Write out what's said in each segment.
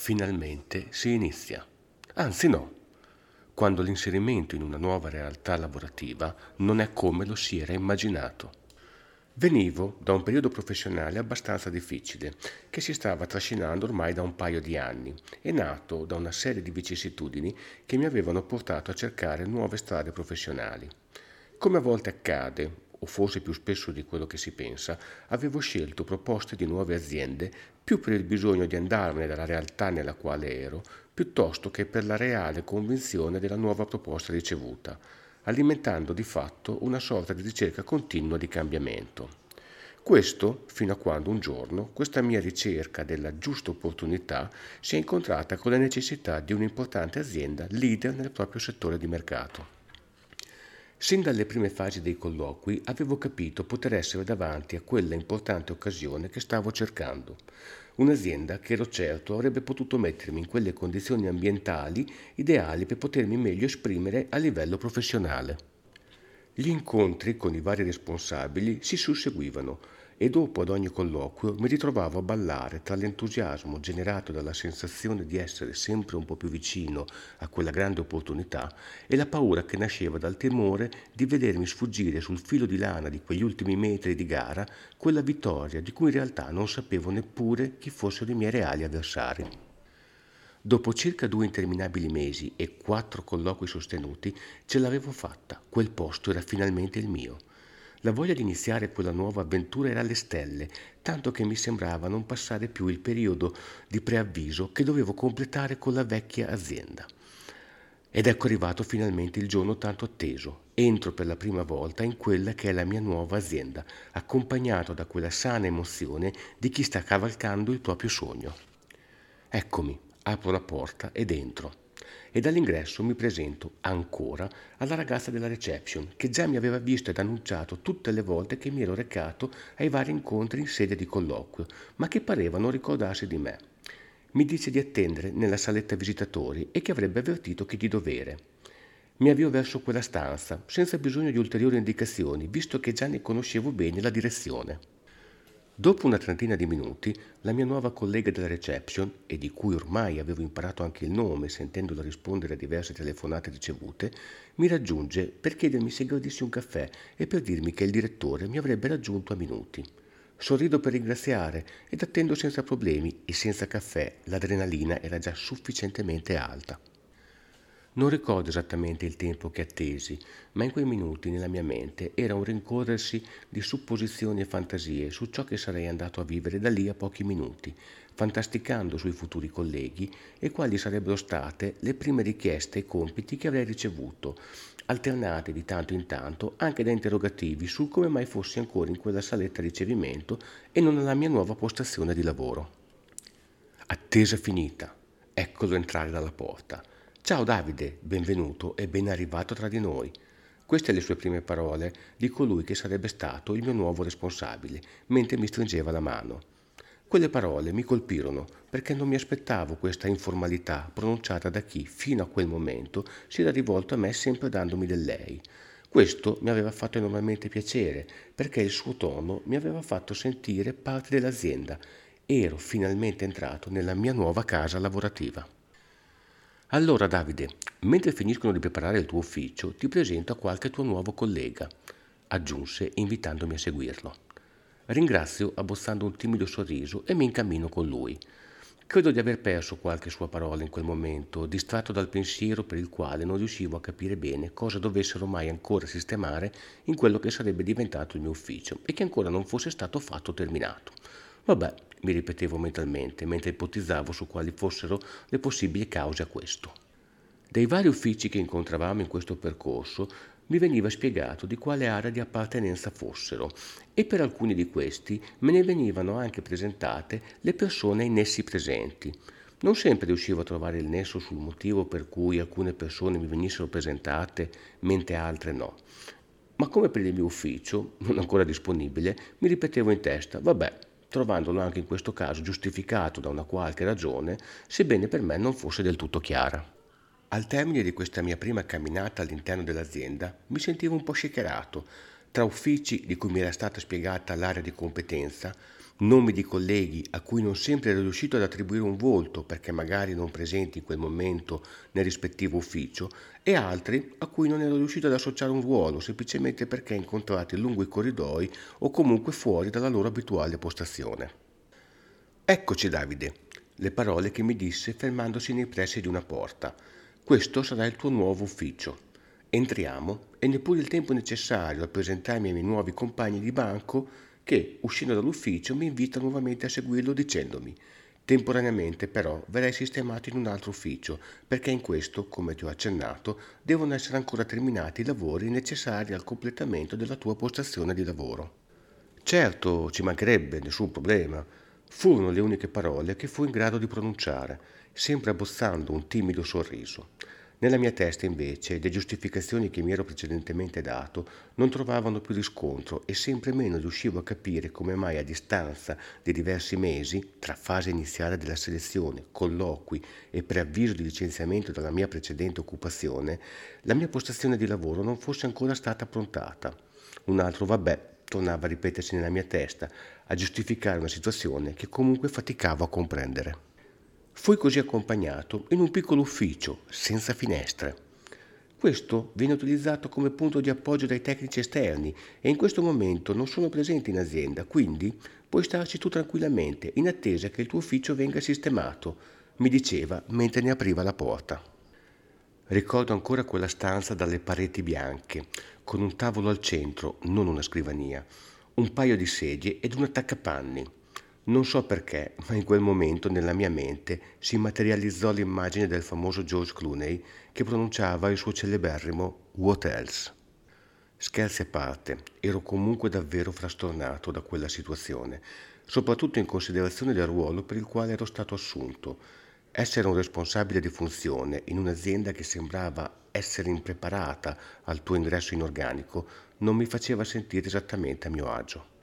finalmente si inizia. Anzi no, quando l'inserimento in una nuova realtà lavorativa non è come lo si era immaginato. Venivo da un periodo professionale abbastanza difficile, che si stava trascinando ormai da un paio di anni e nato da una serie di vicissitudini che mi avevano portato a cercare nuove strade professionali. Come a volte accade, o forse più spesso di quello che si pensa, avevo scelto proposte di nuove aziende più per il bisogno di andarmene dalla realtà nella quale ero, piuttosto che per la reale convinzione della nuova proposta ricevuta, alimentando di fatto una sorta di ricerca continua di cambiamento. Questo fino a quando un giorno questa mia ricerca della giusta opportunità si è incontrata con la necessità di un'importante azienda leader nel proprio settore di mercato. Sin dalle prime fasi dei colloqui avevo capito poter essere davanti a quella importante occasione che stavo cercando. Un'azienda che ero certo avrebbe potuto mettermi in quelle condizioni ambientali ideali per potermi meglio esprimere a livello professionale. Gli incontri con i vari responsabili si susseguivano e dopo ad ogni colloquio mi ritrovavo a ballare tra l'entusiasmo generato dalla sensazione di essere sempre un po' più vicino a quella grande opportunità e la paura che nasceva dal timore di vedermi sfuggire sul filo di lana di quegli ultimi metri di gara quella vittoria di cui in realtà non sapevo neppure chi fossero i miei reali avversari. Dopo circa due interminabili mesi e quattro colloqui sostenuti, ce l'avevo fatta, quel posto era finalmente il mio. La voglia di iniziare quella nuova avventura era alle stelle, tanto che mi sembrava non passare più il periodo di preavviso che dovevo completare con la vecchia azienda. Ed ecco arrivato finalmente il giorno tanto atteso. Entro per la prima volta in quella che è la mia nuova azienda, accompagnato da quella sana emozione di chi sta cavalcando il proprio sogno. Eccomi, apro la porta ed entro e dall'ingresso mi presento ancora alla ragazza della reception che già mi aveva visto ed annunciato tutte le volte che mi ero recato ai vari incontri in sede di colloquio, ma che pareva non ricordarsi di me. Mi dice di attendere nella saletta visitatori e che avrebbe avvertito che di dovere. Mi avvio verso quella stanza, senza bisogno di ulteriori indicazioni, visto che già ne conoscevo bene la direzione. Dopo una trentina di minuti, la mia nuova collega della reception, e di cui ormai avevo imparato anche il nome sentendola rispondere a diverse telefonate ricevute, mi raggiunge per chiedermi se gradissi un caffè e per dirmi che il direttore mi avrebbe raggiunto a minuti. Sorrido per ringraziare ed attendo senza problemi e senza caffè l'adrenalina era già sufficientemente alta. Non ricordo esattamente il tempo che attesi, ma in quei minuti nella mia mente era un rincorrersi di supposizioni e fantasie su ciò che sarei andato a vivere da lì a pochi minuti, fantasticando sui futuri colleghi e quali sarebbero state le prime richieste e compiti che avrei ricevuto, alternate di tanto in tanto anche da interrogativi su come mai fossi ancora in quella saletta ricevimento e non alla mia nuova postazione di lavoro. Attesa finita, eccolo entrare dalla porta. Ciao Davide, benvenuto e ben arrivato tra di noi. Queste le sue prime parole di colui che sarebbe stato il mio nuovo responsabile, mentre mi stringeva la mano. Quelle parole mi colpirono perché non mi aspettavo questa informalità pronunciata da chi, fino a quel momento, si era rivolto a me sempre dandomi del lei. Questo mi aveva fatto enormemente piacere perché il suo tono mi aveva fatto sentire parte dell'azienda. Ero finalmente entrato nella mia nuova casa lavorativa. Allora Davide, mentre finiscono di preparare il tuo ufficio, ti presento a qualche tuo nuovo collega, aggiunse invitandomi a seguirlo. Ringrazio abbozzando un timido sorriso e mi incammino con lui. Credo di aver perso qualche sua parola in quel momento, distratto dal pensiero per il quale non riuscivo a capire bene cosa dovessero mai ancora sistemare in quello che sarebbe diventato il mio ufficio e che ancora non fosse stato affatto terminato. Vabbè, mi ripetevo mentalmente mentre ipotizzavo su quali fossero le possibili cause a questo. Dei vari uffici che incontravamo in questo percorso mi veniva spiegato di quale area di appartenenza fossero e per alcuni di questi me ne venivano anche presentate le persone in essi presenti. Non sempre riuscivo a trovare il nesso sul motivo per cui alcune persone mi venissero presentate mentre altre no. Ma come per il mio ufficio, non ancora disponibile, mi ripetevo in testa, vabbè, trovandolo anche in questo caso giustificato da una qualche ragione, sebbene per me non fosse del tutto chiara. Al termine di questa mia prima camminata all'interno dell'azienda mi sentivo un po' shakerato, tra uffici di cui mi era stata spiegata l'area di competenza, nomi di colleghi a cui non sempre ero riuscito ad attribuire un volto perché magari non presenti in quel momento nel rispettivo ufficio e altri a cui non ero riuscito ad associare un ruolo semplicemente perché incontrati lungo i corridoi o comunque fuori dalla loro abituale postazione. Eccoci Davide, le parole che mi disse fermandosi nei pressi di una porta. Questo sarà il tuo nuovo ufficio. Entriamo e neppure il tempo necessario a presentarmi ai miei nuovi compagni di banco che, uscendo dall'ufficio, mi invita nuovamente a seguirlo dicendomi Temporaneamente però verrai sistemato in un altro ufficio, perché in questo, come ti ho accennato, devono essere ancora terminati i lavori necessari al completamento della tua postazione di lavoro. Certo, ci mancherebbe, nessun problema. Furono le uniche parole che fu in grado di pronunciare, sempre abbozzando un timido sorriso. Nella mia testa invece le giustificazioni che mi ero precedentemente dato non trovavano più riscontro e sempre meno riuscivo a capire come mai a distanza di diversi mesi, tra fase iniziale della selezione, colloqui e preavviso di licenziamento dalla mia precedente occupazione, la mia postazione di lavoro non fosse ancora stata approntata. Un altro vabbè tornava a ripetersi nella mia testa, a giustificare una situazione che comunque faticavo a comprendere. Fui così accompagnato in un piccolo ufficio, senza finestre. Questo viene utilizzato come punto di appoggio dai tecnici esterni e in questo momento non sono presenti in azienda, quindi puoi starci tu tranquillamente in attesa che il tuo ufficio venga sistemato, mi diceva mentre ne apriva la porta. Ricordo ancora quella stanza dalle pareti bianche, con un tavolo al centro, non una scrivania, un paio di sedie ed un attaccapanni. Non so perché, ma in quel momento nella mia mente si materializzò l'immagine del famoso George Clooney che pronunciava il suo celeberrimo What else? Scherzi a parte, ero comunque davvero frastornato da quella situazione, soprattutto in considerazione del ruolo per il quale ero stato assunto. Essere un responsabile di funzione in un'azienda che sembrava essere impreparata al tuo ingresso in organico non mi faceva sentire esattamente a mio agio.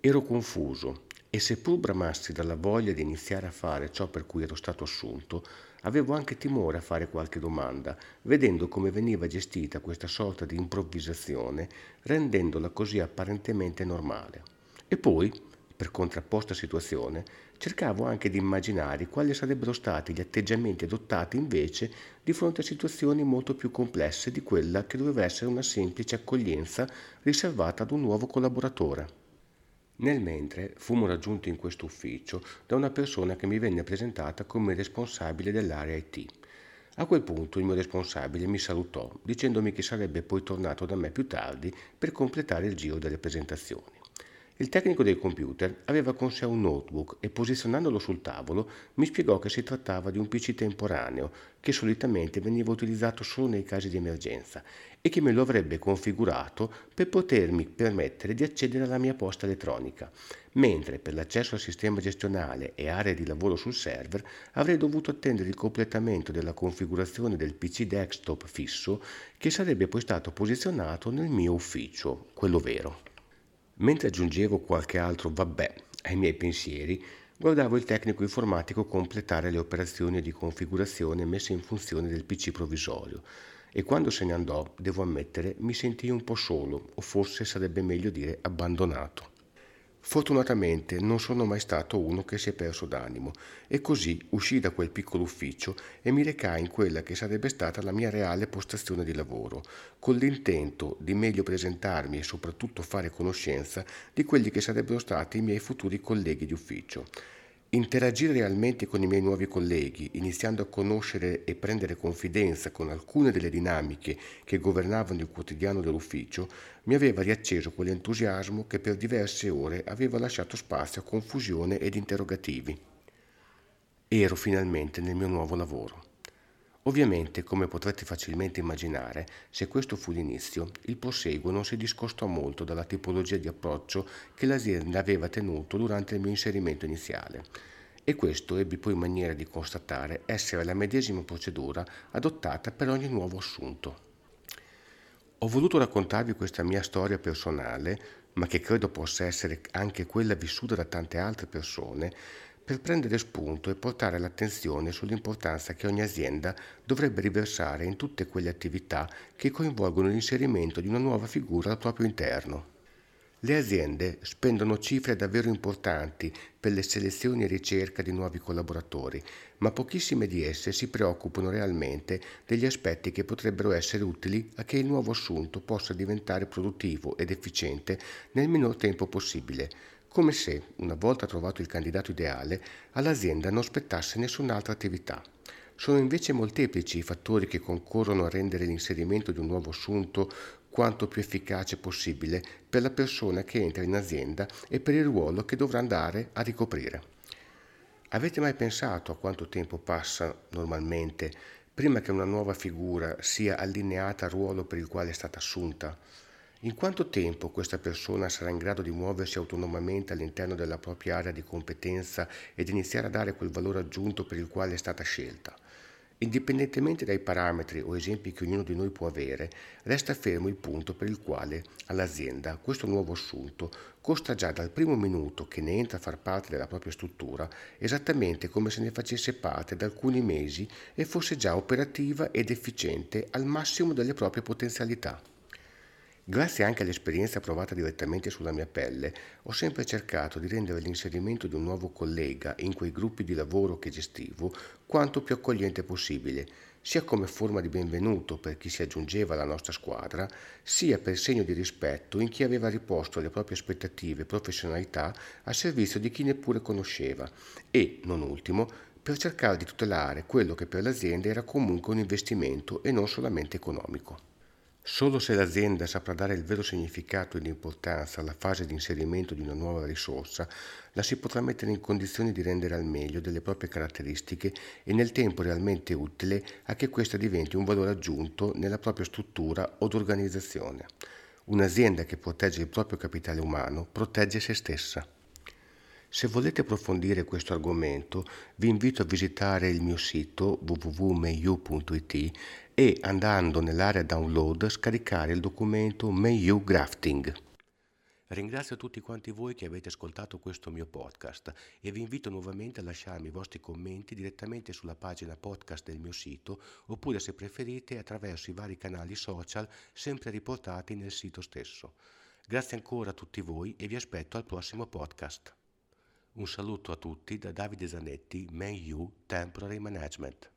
Ero confuso e seppur bramassi dalla voglia di iniziare a fare ciò per cui ero stato assunto, avevo anche timore a fare qualche domanda, vedendo come veniva gestita questa sorta di improvvisazione, rendendola così apparentemente normale. E poi, per contrapposta situazione, cercavo anche di immaginare quali sarebbero stati gli atteggiamenti adottati invece di fronte a situazioni molto più complesse di quella che doveva essere una semplice accoglienza riservata ad un nuovo collaboratore. Nel mentre fummo raggiunti in questo ufficio da una persona che mi venne presentata come responsabile dell'area IT. A quel punto il mio responsabile mi salutò dicendomi che sarebbe poi tornato da me più tardi per completare il giro delle presentazioni. Il tecnico del computer aveva con sé un notebook e posizionandolo sul tavolo mi spiegò che si trattava di un PC temporaneo che solitamente veniva utilizzato solo nei casi di emergenza e che me lo avrebbe configurato per potermi permettere di accedere alla mia posta elettronica, mentre per l'accesso al sistema gestionale e aree di lavoro sul server avrei dovuto attendere il completamento della configurazione del PC desktop fisso che sarebbe poi stato posizionato nel mio ufficio, quello vero. Mentre aggiungevo qualche altro vabbè ai miei pensieri, guardavo il tecnico informatico completare le operazioni di configurazione messe in funzione del PC provvisorio e quando se ne andò, devo ammettere, mi sentii un po' solo, o forse sarebbe meglio dire abbandonato. Fortunatamente non sono mai stato uno che si è perso d'animo e così uscii da quel piccolo ufficio e mi recai in quella che sarebbe stata la mia reale postazione di lavoro, con l'intento di meglio presentarmi e soprattutto fare conoscenza di quelli che sarebbero stati i miei futuri colleghi di ufficio. Interagire realmente con i miei nuovi colleghi, iniziando a conoscere e prendere confidenza con alcune delle dinamiche che governavano il quotidiano dell'ufficio, mi aveva riacceso quell'entusiasmo che per diverse ore aveva lasciato spazio a confusione ed interrogativi. Ero finalmente nel mio nuovo lavoro. Ovviamente, come potrete facilmente immaginare, se questo fu l'inizio, il proseguo non si discostò molto dalla tipologia di approccio che l'azienda aveva tenuto durante il mio inserimento iniziale. E questo ebbi poi maniera di constatare essere la medesima procedura adottata per ogni nuovo assunto. Ho voluto raccontarvi questa mia storia personale, ma che credo possa essere anche quella vissuta da tante altre persone, per prendere spunto e portare l'attenzione sull'importanza che ogni azienda dovrebbe riversare in tutte quelle attività che coinvolgono l'inserimento di una nuova figura al proprio interno. Le aziende spendono cifre davvero importanti per le selezioni e ricerca di nuovi collaboratori, ma pochissime di esse si preoccupano realmente degli aspetti che potrebbero essere utili a che il nuovo assunto possa diventare produttivo ed efficiente nel minor tempo possibile, come se, una volta trovato il candidato ideale, all'azienda non spettasse nessun'altra attività. Sono invece molteplici i fattori che concorrono a rendere l'inserimento di un nuovo assunto quanto più efficace possibile per la persona che entra in azienda e per il ruolo che dovrà andare a ricoprire. Avete mai pensato a quanto tempo passa normalmente prima che una nuova figura sia allineata al ruolo per il quale è stata assunta? In quanto tempo questa persona sarà in grado di muoversi autonomamente all'interno della propria area di competenza ed iniziare a dare quel valore aggiunto per il quale è stata scelta? Indipendentemente dai parametri o esempi che ognuno di noi può avere, resta fermo il punto per il quale all'azienda questo nuovo assunto costa già dal primo minuto che ne entra a far parte della propria struttura esattamente come se ne facesse parte da alcuni mesi e fosse già operativa ed efficiente al massimo delle proprie potenzialità. Grazie anche all'esperienza provata direttamente sulla mia pelle, ho sempre cercato di rendere l'inserimento di un nuovo collega in quei gruppi di lavoro che gestivo quanto più accogliente possibile, sia come forma di benvenuto per chi si aggiungeva alla nostra squadra, sia per segno di rispetto in chi aveva riposto le proprie aspettative e professionalità a servizio di chi neppure conosceva e, non ultimo, per cercare di tutelare quello che per l'azienda era comunque un investimento e non solamente economico. Solo se l'azienda saprà dare il vero significato ed importanza alla fase di inserimento di una nuova risorsa, la si potrà mettere in condizione di rendere al meglio delle proprie caratteristiche e nel tempo realmente utile a che questa diventi un valore aggiunto nella propria struttura od organizzazione. Un'azienda che protegge il proprio capitale umano protegge se stessa. Se volete approfondire questo argomento, vi invito a visitare il mio sito www.meyu.it e andando nell'area download scaricare il documento Meyu Grafting. Ringrazio tutti quanti voi che avete ascoltato questo mio podcast e vi invito nuovamente a lasciarmi i vostri commenti direttamente sulla pagina podcast del mio sito oppure se preferite attraverso i vari canali social sempre riportati nel sito stesso. Grazie ancora a tutti voi e vi aspetto al prossimo podcast. Un saluto a tutti da Davide Zanetti, Man U Temporary Management.